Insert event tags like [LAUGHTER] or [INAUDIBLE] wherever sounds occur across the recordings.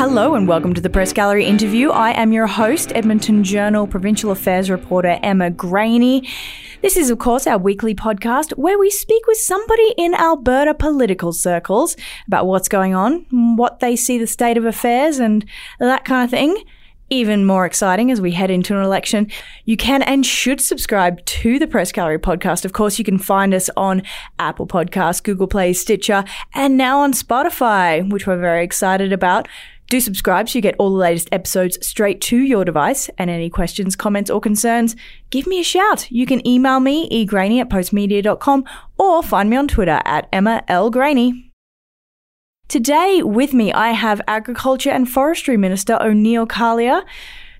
Hello and welcome to the Press Gallery interview. I am your host, Edmonton Journal Provincial Affairs reporter Emma Graney. This is, of course, our weekly podcast where we speak with somebody in Alberta political circles about what's going on, what they see the state of affairs, and that kind of thing even more exciting as we head into an election, you can and should subscribe to the Press Gallery podcast. Of course, you can find us on Apple Podcasts, Google Play, Stitcher, and now on Spotify, which we're very excited about. Do subscribe so you get all the latest episodes straight to your device. And any questions, comments, or concerns, give me a shout. You can email me, egraney at postmedia.com, or find me on Twitter at Emma L. Graney. Today with me, I have Agriculture and Forestry Minister Oneil Carlier,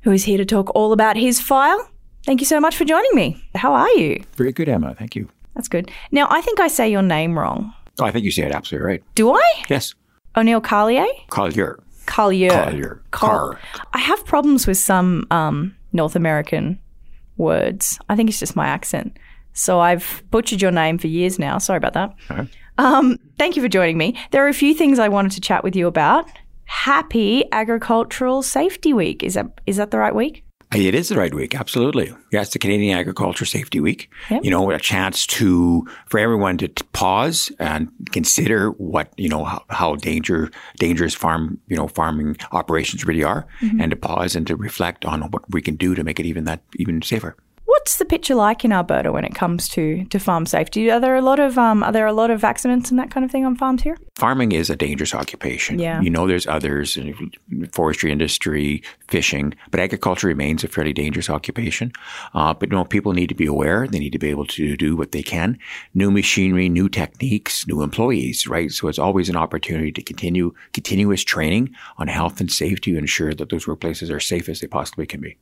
who is here to talk all about his file. Thank you so much for joining me. How are you? Very good, Emma. Thank you. That's good. Now, I think I say your name wrong. Oh, I think you say it absolutely right. Do I? Yes. Oneil Carlier? Collier. Collier. Collier. Car. I have problems with some um, North American words. I think it's just my accent. So I've butchered your name for years now. Sorry about that. Okay. Um, thank you for joining me. There are a few things I wanted to chat with you about. Happy Agricultural Safety Week. Is that is that the right week? It is the right week, absolutely. Yeah, it's the Canadian Agriculture Safety Week. Yep. You know, a chance to for everyone to t- pause and consider what you know how, how danger dangerous farm you know farming operations really are, mm-hmm. and to pause and to reflect on what we can do to make it even that even safer. What's the picture like in Alberta when it comes to, to farm safety? Are there a lot of um, are there a lot of accidents and that kind of thing on farms here? Farming is a dangerous occupation. Yeah. You know, there's others, forestry industry, fishing, but agriculture remains a fairly dangerous occupation. Uh, but you know, people need to be aware. They need to be able to do what they can. New machinery, new techniques, new employees, right? So it's always an opportunity to continue continuous training on health and safety to ensure that those workplaces are safe as they possibly can be.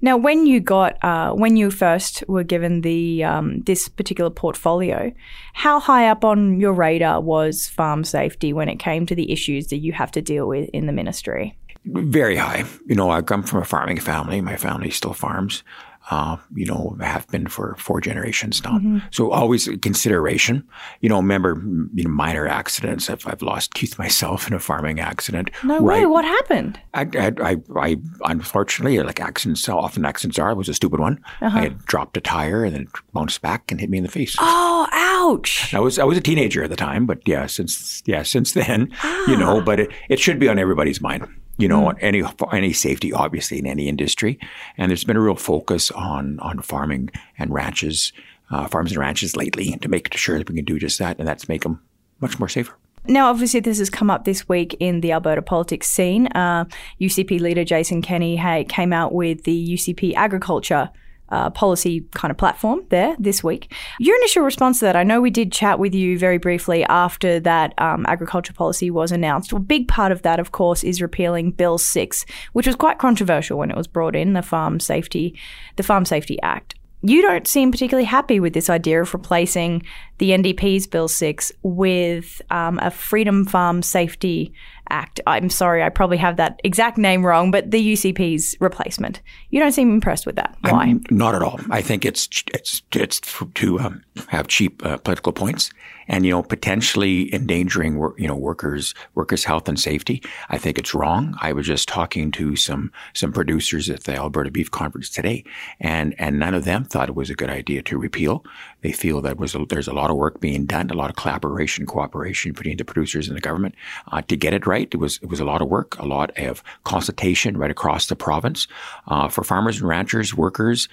Now, when you got uh, when you first were given the um, this particular portfolio, how high up on your radar was farm safety when it came to the issues that you have to deal with in the ministry? Very high. You know, I come from a farming family. My family still farms. Uh, you know, have been for four generations now. Mm-hmm. So always a consideration. You know, remember, you know, minor accidents. I've, I've lost teeth [LAUGHS] myself in a farming accident. No right? way. What happened? I, I, I, I, unfortunately, like accidents, how often accidents are, it was a stupid one. I had dropped a tire and then it bounced back and hit me in the face. Oh, ouch! I was I was a teenager at the time, but yeah, since yeah, since [LAUGHS] then, you know, but it, it should be on everybody's mind. You know, any any safety, obviously, in any industry, and there's been a real focus on on farming and ranches, uh, farms and ranches lately, to make sure that we can do just that, and that's make them much more safer. Now, obviously, this has come up this week in the Alberta politics scene. Uh, UCP leader Jason Kenney ha- came out with the UCP agriculture uh, policy kind of platform there this week. Your initial response to that, I know we did chat with you very briefly after that um, agriculture policy was announced. A big part of that, of course, is repealing Bill 6, which was quite controversial when it was brought in, the Farm Safety, the Farm Safety Act. You don't seem particularly happy with this idea of replacing the NDP's Bill 6 with um, a Freedom Farm Safety Act. I'm sorry, I probably have that exact name wrong, but the UCP's replacement. You don't seem impressed with that. Why? I'm not at all. I think it's it's it's to um, have cheap uh, political points and you know potentially endangering you know workers workers health and safety. I think it's wrong. I was just talking to some some producers at the Alberta Beef Conference today, and and none of them thought it was a good idea to repeal. They feel that was a, there's a lot of work being done, a lot of collaboration, cooperation between the producers and the government uh, to get it right. It was it was a lot of work, a lot of consultation right across the province uh, for farmers and ranchers, workers,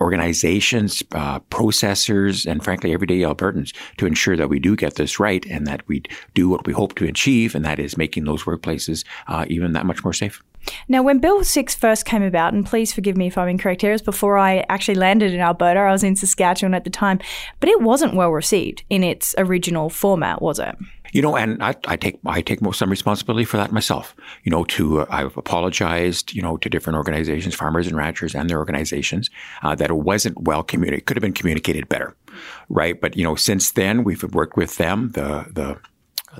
organizations, uh, processors, and frankly, everyday Albertans to ensure that we do get this right and that we do what we hope to achieve, and that is making those workplaces uh, even that much more safe. Now, when Bill 6 first came about, and please forgive me if I'm incorrect here, it was before I actually landed in Alberta. I was in Saskatchewan at the time, but it wasn't well received in its original format, was it? You know, and I, I take I take some responsibility for that myself. You know, to uh, I've apologized, you know, to different organizations, farmers and ranchers, and their organizations, uh, that it wasn't well communicated. Could have been communicated better, right? But you know, since then we've worked with them, the the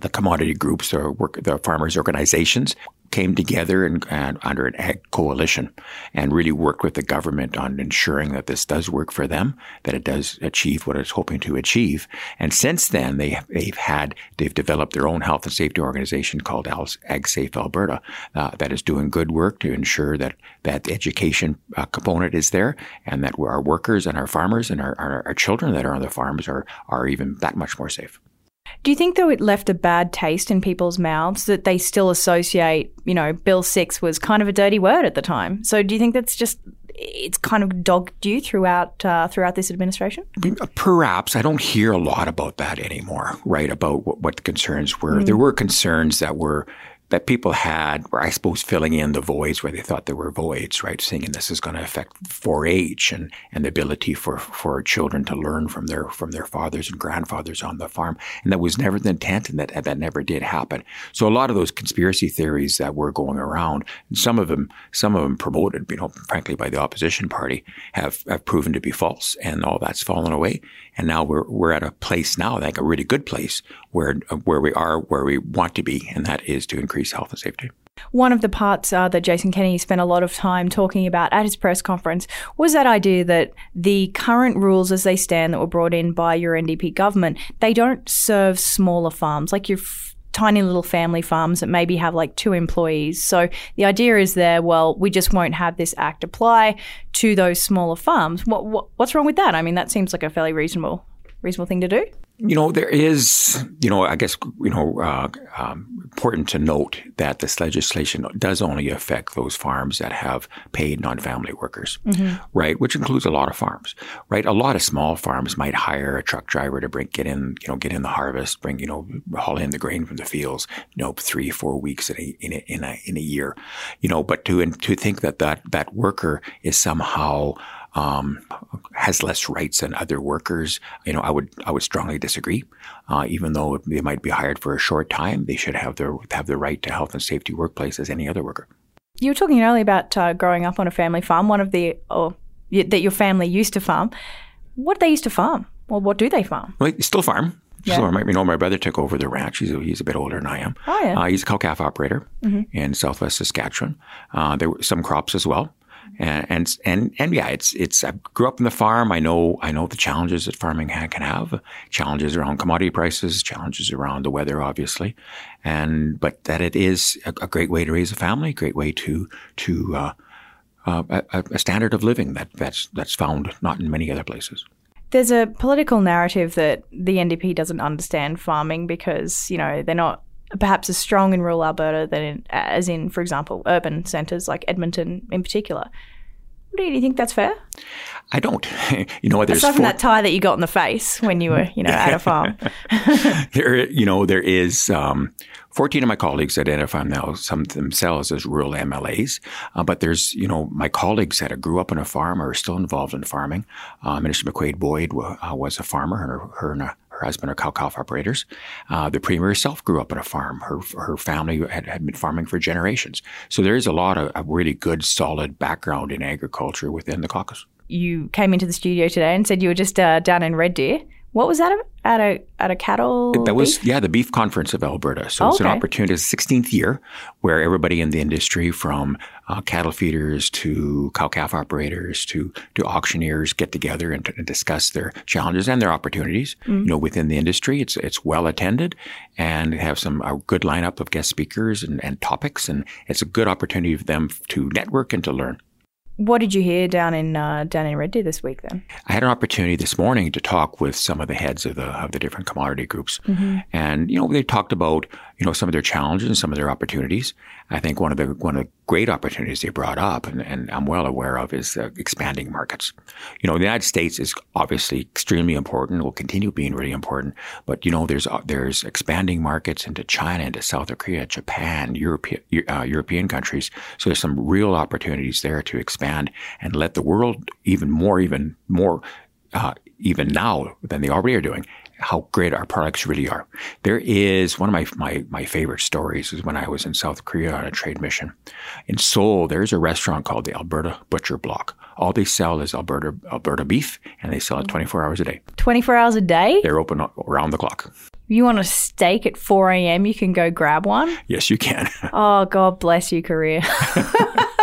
the commodity groups or work the farmers organizations. Came together and, and, under an ag coalition and really worked with the government on ensuring that this does work for them, that it does achieve what it's hoping to achieve. And since then, they, they've had, they've developed their own health and safety organization called Ag Safe Alberta uh, that is doing good work to ensure that that education uh, component is there and that our workers and our farmers and our, our, our children that are on the farms are, are even that much more safe. Do you think though it left a bad taste in people's mouths that they still associate, you know, Bill 6 was kind of a dirty word at the time. So do you think that's just it's kind of dogged you throughout uh, throughout this administration? Perhaps I don't hear a lot about that anymore. Right about what, what the concerns were. Mm. There were concerns that were that people had were, I suppose, filling in the voids where they thought there were voids, right? Thinking this is going to affect 4-H and, and the ability for, for children to learn from their from their fathers and grandfathers on the farm. And that was never the intent and that, that never did happen. So a lot of those conspiracy theories that were going around, some of them, some of them promoted, you know, frankly, by the opposition party have, have proven to be false and all that's fallen away. And now we're, we're at a place now, like a really good place where, where we are, where we want to be. And that is to increase health and safety. One of the parts uh, that Jason Kenney spent a lot of time talking about at his press conference was that idea that the current rules as they stand that were brought in by your NDP government, they don't serve smaller farms like your f- tiny little family farms that maybe have like two employees. So the idea is there, well, we just won't have this act apply to those smaller farms. What, what what's wrong with that? I mean, that seems like a fairly reasonable reasonable thing to do. You know, there is, you know, I guess, you know, uh, um, important to note that this legislation does only affect those farms that have paid non-family workers, mm-hmm. right? Which includes a lot of farms, right? A lot of small farms might hire a truck driver to bring, get in, you know, get in the harvest, bring, you know, haul in the grain from the fields, you know, three, four weeks in a, in a, in a, in a year, you know, but to, to think that that, that worker is somehow, um, has less rights than other workers. You know, I would I would strongly disagree. Uh, even though they might be hired for a short time, they should have their have the right to health and safety workplace as any other worker. You were talking earlier about uh, growing up on a family farm. One of the or that your family used to farm. What did they used to farm, or what do they farm? Well, still farm. Yeah. So my, you know, my brother took over the ranch. He's a, he's a bit older than I am. Oh yeah. Uh, he's a cow calf operator mm-hmm. in Southwest Saskatchewan. Uh, there were some crops as well. And, and, and, and yeah, it's, it's, I grew up in the farm. I know, I know the challenges that farming can have, challenges around commodity prices, challenges around the weather, obviously. And, but that it is a, a great way to raise a family, great way to, to, uh, uh, a, a standard of living that, that's, that's found not in many other places. There's a political narrative that the NDP doesn't understand farming because, you know, they're not perhaps as strong in rural Alberta than in, as in, for example, urban centres like Edmonton in particular. Do you think that's fair? I don't. [LAUGHS] You know, there's aside from four- that tie that you got in the face when you were, you know, at a farm. [LAUGHS] there, you know, there is um, 14 of my colleagues identify now some themselves as rural MLAs, uh, but there's, you know, my colleagues that grew up on a farm or are still involved in farming. Uh, Minister McCuaig-Boyd uh, was a farmer. Her, her and a her husband are cow calf operators. Uh, the premier herself grew up on a farm. Her her family had, had been farming for generations. So there is a lot of a really good, solid background in agriculture within the caucus. You came into the studio today and said you were just uh, down in Red Deer. What was that at a at a cattle? That was yeah the Beef Conference of Alberta. So oh, it's an opportunity. It's the 16th year where everybody in the industry, from uh, cattle feeders to cow calf operators to to auctioneers, get together and, and discuss their challenges and their opportunities. Mm. You know, within the industry, it's it's well attended and have some a good lineup of guest speakers and, and topics, and it's a good opportunity for them to network and to learn. What did you hear down in uh, down in Red Deer this week? Then I had an opportunity this morning to talk with some of the heads of the of the different commodity groups, mm-hmm. and you know they talked about you know some of their challenges and some of their opportunities. I think one of the one of the great opportunities they brought up, and, and I'm well aware of, is uh, expanding markets. You know, the United States is obviously extremely important; will continue being really important. But you know, there's uh, there's expanding markets into China, into South Korea, Japan, European uh, European countries. So there's some real opportunities there to expand and let the world even more, even more. Uh, even now than they already are doing, how great our products really are. There is one of my, my, my favorite stories is when I was in South Korea on a trade mission. In Seoul, there's a restaurant called the Alberta Butcher Block. All they sell is Alberta Alberta beef, and they sell it 24 hours a day. 24 hours a day? They're open around the clock. You want a steak at 4 a.m., you can go grab one? Yes, you can. [LAUGHS] oh, God bless you, Korea. [LAUGHS]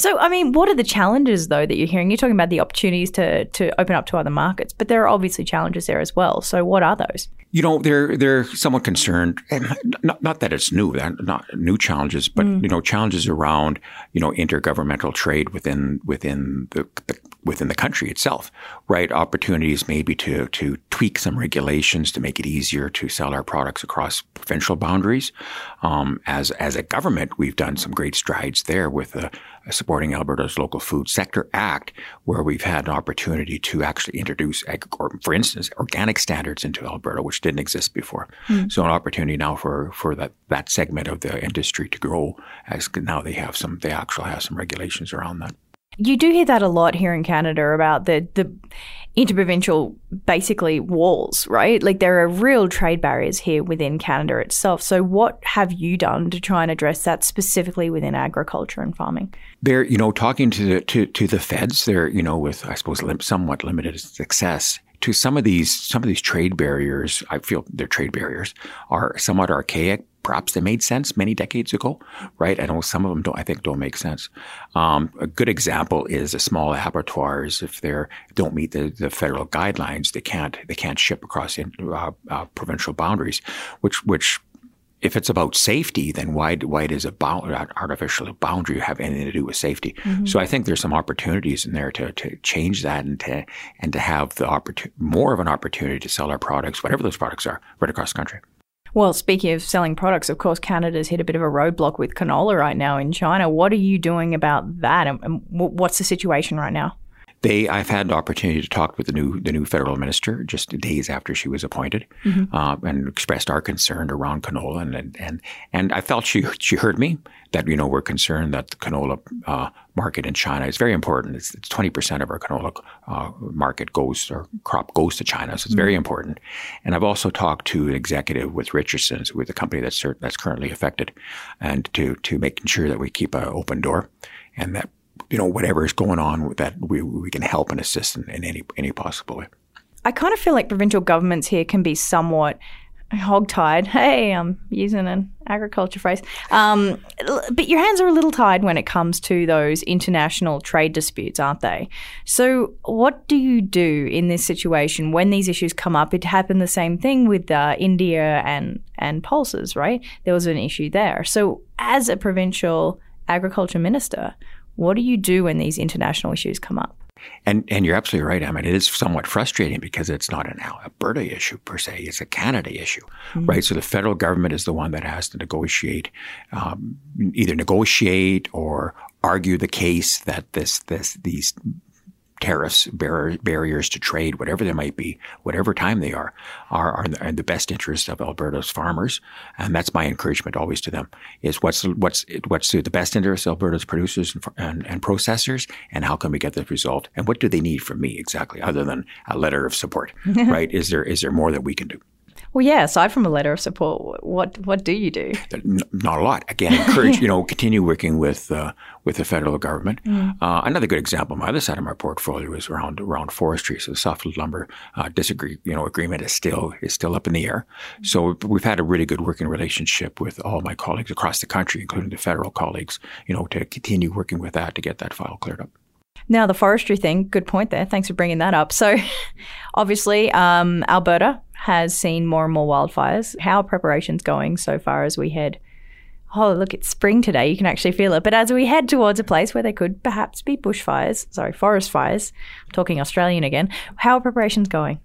so, I mean, what are the challenges, though, that you're hearing? You're talking about the opportunities to, to open up to other markets, but there are obviously challenges there as well. So, what are those? You know, they're they're somewhat concerned, not, not that it's new, not new challenges, but mm. you know, challenges around you know intergovernmental trade within within the, the within the country itself, right? Opportunities maybe to to tweak some regulations to make it easier to sell our products across provincial boundaries. Um, as as a government, we've done some great strides there with the supporting Alberta's Local Food Sector Act, where we've had an opportunity to actually introduce, for instance, organic standards into Alberta, which didn't exist before. Mm. So an opportunity now for, for that, that segment of the industry to grow as now they have some, they actually have some regulations around that. You do hear that a lot here in Canada about the, the interprovincial basically walls, right? Like there are real trade barriers here within Canada itself. So what have you done to try and address that specifically within agriculture and farming? They're, you know, talking to the to, to the feds, they're, you know, with I suppose lim- somewhat limited success to some of these some of these trade barriers, I feel their trade barriers are somewhat archaic. Perhaps they made sense many decades ago, right? I know some of them don't. I think don't make sense. Um, a good example is the small abattoirs. If they don't meet the, the federal guidelines, they can't they can't ship across in, uh, uh, provincial boundaries, which which if it's about safety, then why why does a bound, artificial boundary have anything to do with safety? Mm-hmm. So I think there's some opportunities in there to, to change that and to and to have the opportunity more of an opportunity to sell our products, whatever those products are, right across the country. Well, speaking of selling products, of course, Canada's hit a bit of a roadblock with canola right now in China. What are you doing about that, and what's the situation right now? They, I've had the opportunity to talk with the new the new federal minister just days after she was appointed, mm-hmm. uh, and expressed our concern around canola, and and and I felt she she heard me that you know we're concerned that the canola uh, market in China is very important. It's twenty percent of our canola uh, market goes or crop goes to China, so it's mm-hmm. very important. And I've also talked to an executive with Richardson's, with a company that's that's currently affected, and to to making sure that we keep an open door, and that you know, whatever is going on that, we, we can help and assist in, in any, any possible way. I kind of feel like provincial governments here can be somewhat hog-tied. [LAUGHS] Hey, I'm using an agriculture phrase. Um, but your hands are a little tied when it comes to those international trade disputes, aren't they? So, what do you do in this situation when these issues come up? It happened the same thing with uh, India and and pulses, right? There was an issue there. So, as a provincial agriculture minister, what do you do when these international issues come up? And and you're absolutely right, I mean, It is somewhat frustrating because it's not an Alberta issue per se; it's a Canada issue, mm-hmm. right? So the federal government is the one that has to negotiate, um, either negotiate or argue the case that this this these tariffs, bar- barriers to trade, whatever they might be, whatever time they are, are, are, in the best interest of Alberta's farmers. And that's my encouragement always to them is what's, what's, what's the best interest of Alberta's producers and, and, and processors and how can we get this result? And what do they need from me exactly other than a letter of support, [LAUGHS] right? Is there, is there more that we can do? Well, yeah. Aside from a letter of support, what what do you do? Not a lot. Again, encourage [LAUGHS] you know continue working with uh, with the federal government. Mm. Uh, another good example, on my other side of my portfolio is around around forestry. So the softwood lumber uh, disagree you know agreement is still is still up in the air. Mm. So we've had a really good working relationship with all my colleagues across the country, including the federal colleagues. You know to continue working with that to get that file cleared up. Now, the forestry thing, good point there. Thanks for bringing that up. So, [LAUGHS] obviously, um, Alberta has seen more and more wildfires. How are preparations going so far as we head? Oh, look, it's spring today. You can actually feel it. But as we head towards a place where there could perhaps be bushfires, sorry, forest fires, I'm talking Australian again, how are preparations going?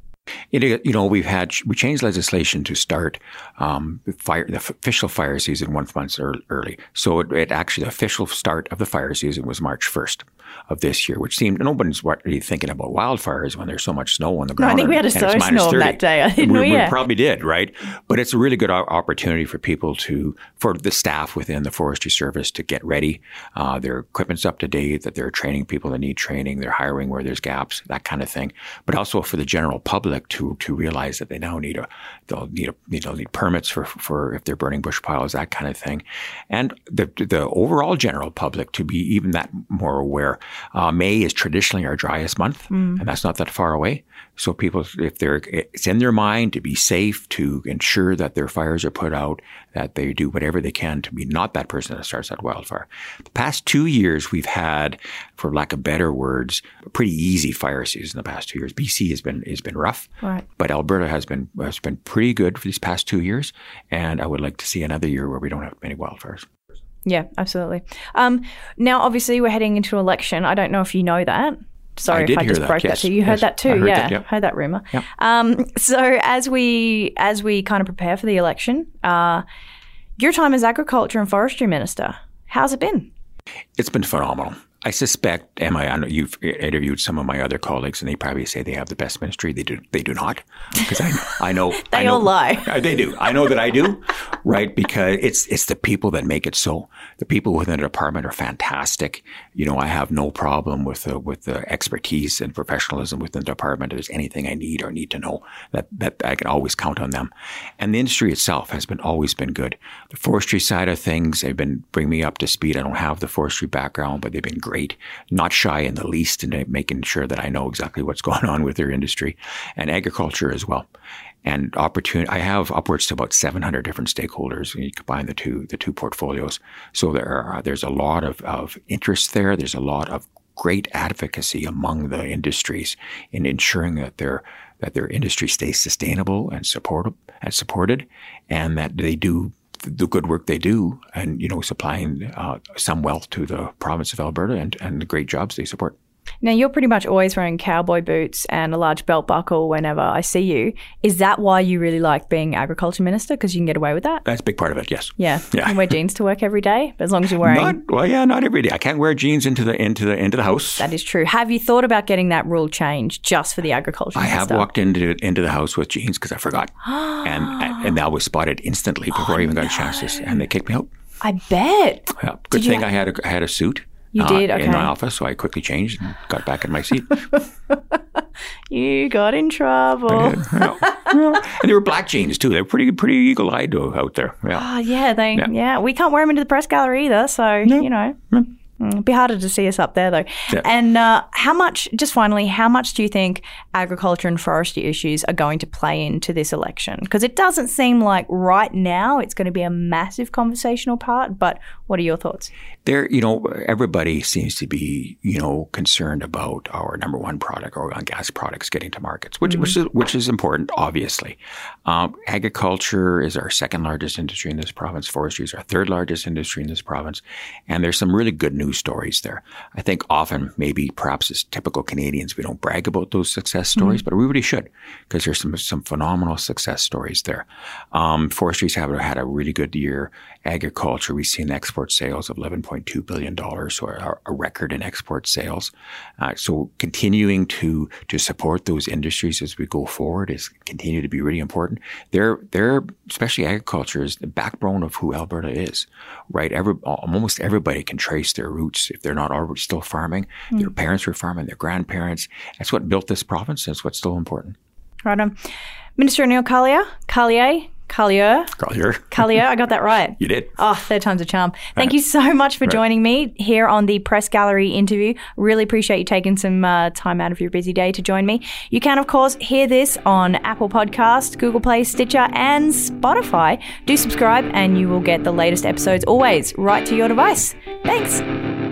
It, you know, we've had we changed legislation to start um, fire the official fire season one month early. So it, it, actually the official start of the fire season was March first of this year, which seemed nobody's really thinking about wildfires when there's so much snow on the ground. No, I think we had a so snow that day. we, we, we, probably did, right? But it's a really good opportunity for people to, for the staff within the forestry service to get ready. Uh, their equipment's up to date, that they're training people that need training, they're hiring where there's gaps, that kind of thing. But also for the general public to to realize that they now need a they'll need a they'll need permits for for if they're burning bush piles, that kind of thing, and the the overall general public to be even that more aware Uh, May is traditionally our driest month, and that's not that far away. So people, if they're, it's in their mind to be safe, to ensure that their fires are put out, that they do whatever they can to be not that person that starts that wildfire. The past two years, we've had, for lack of better words, a pretty easy fire season. The past two years, BC has been has been rough, Right. but Alberta has been has been pretty good for these past two years, and I would like to see another year where we don't have many wildfires. Yeah, absolutely. Um, now, obviously, we're heading into election. I don't know if you know that. Sorry I if I just that, broke that yes, to you. You heard yes. that too, heard yeah. that, yep. Heard that rumor. Yep. Um, so as we as we kind of prepare for the election, uh, your time as agriculture and forestry minister, how's it been? It's been phenomenal. I suspect, Emma, I know you've interviewed some of my other colleagues, and they probably say they have the best ministry. They do. They do not, because I, I know [LAUGHS] They I know, all lie. [LAUGHS] Uh, They do. I know that I do, right? Because it's it's the people that make it so. The people within the department are fantastic. You know, I have no problem with the with the expertise and professionalism within the department. If there's anything I need or need to know, that that I can always count on them. And the industry itself has been always been good. The forestry side of things, they've been bring me up to speed. I don't have the forestry background, but they've been great. Not shy in the least in making sure that I know exactly what's [LAUGHS] going on with their industry and agriculture as well and opportunity. I have upwards to about 700 different stakeholders when you combine the two the two portfolios. So there are uh, there's a lot of, of interest there. There's a lot of great advocacy among the industries in ensuring that their that their industry stays sustainable and support and supported, and that they do the good work they do, and you know supplying uh, some wealth to the province of Alberta and, and the great jobs they support. Now you're pretty much always wearing cowboy boots and a large belt buckle whenever I see you. Is that why you really like being agriculture minister? Because you can get away with that? That's a big part of it. Yes. Yeah. Yeah. You can wear jeans to work every day, as long as you're wearing Not well, yeah, not every day. I can't wear jeans into the into the into the house. that is true. Have you thought about getting that rule changed just for the agriculture I have walked into into the house with jeans because I forgot, [GASPS] and and that was spotted instantly before I oh, even got a chance to, and they kicked me out. I bet. Yeah. Good you thing I had a I had a suit. You uh, did? in my office, so I quickly changed and got back in my seat. [LAUGHS] You got in trouble. Yeah. Yeah. [LAUGHS] and they were black jeans too. They were pretty pretty eagle eyed out there. Yeah. Oh, yeah, they, yeah. Yeah. we can't wear them into the press gallery either. So, you know, mm, it'd be harder to see us up there though. Yeah. And uh, how much, just finally, how much do you think agriculture and forestry issues are going to play into this election? Because it doesn't seem like right now it's going to be a massive conversational part, but what are your thoughts? there, you know, everybody seems to be, you know, concerned about our number one product, oil and gas products, getting to markets, which which is which is important, obviously. Um, agriculture is our second largest industry in this province. Forestry is our third largest industry in this province, and there's some really good news stories there. I think often, maybe perhaps as typical Canadians, we don't brag about those success stories, but we really should, because there's some some phenomenal success stories there. Um, forestry's have had a really good year. Agriculture, we've seen export sales of 11.2 billion dollars, so a, a record in export sales. Uh, so continuing to to support those industries as we go forward is continue to be really important. They're they're especially agriculture is the backbone of who Alberta is, right? Every almost everybody can trace their roots if they're not already still farming. Their parents were farming, their grandparents. That's what built this province. That's what's still important. Right on. Minister Neil Collier, Collier, Collier, Collier, I got that right. [LAUGHS] you did. Oh, third time's a charm. Thank you so much for joining me here on the Press Gallery interview. Really appreciate you taking some uh, time out of your busy day to join me. You can, of course, hear this on Apple Podcast, Google Play, Stitcher, and Spotify. Do subscribe, and you will get the latest episodes always right to your device. Thanks.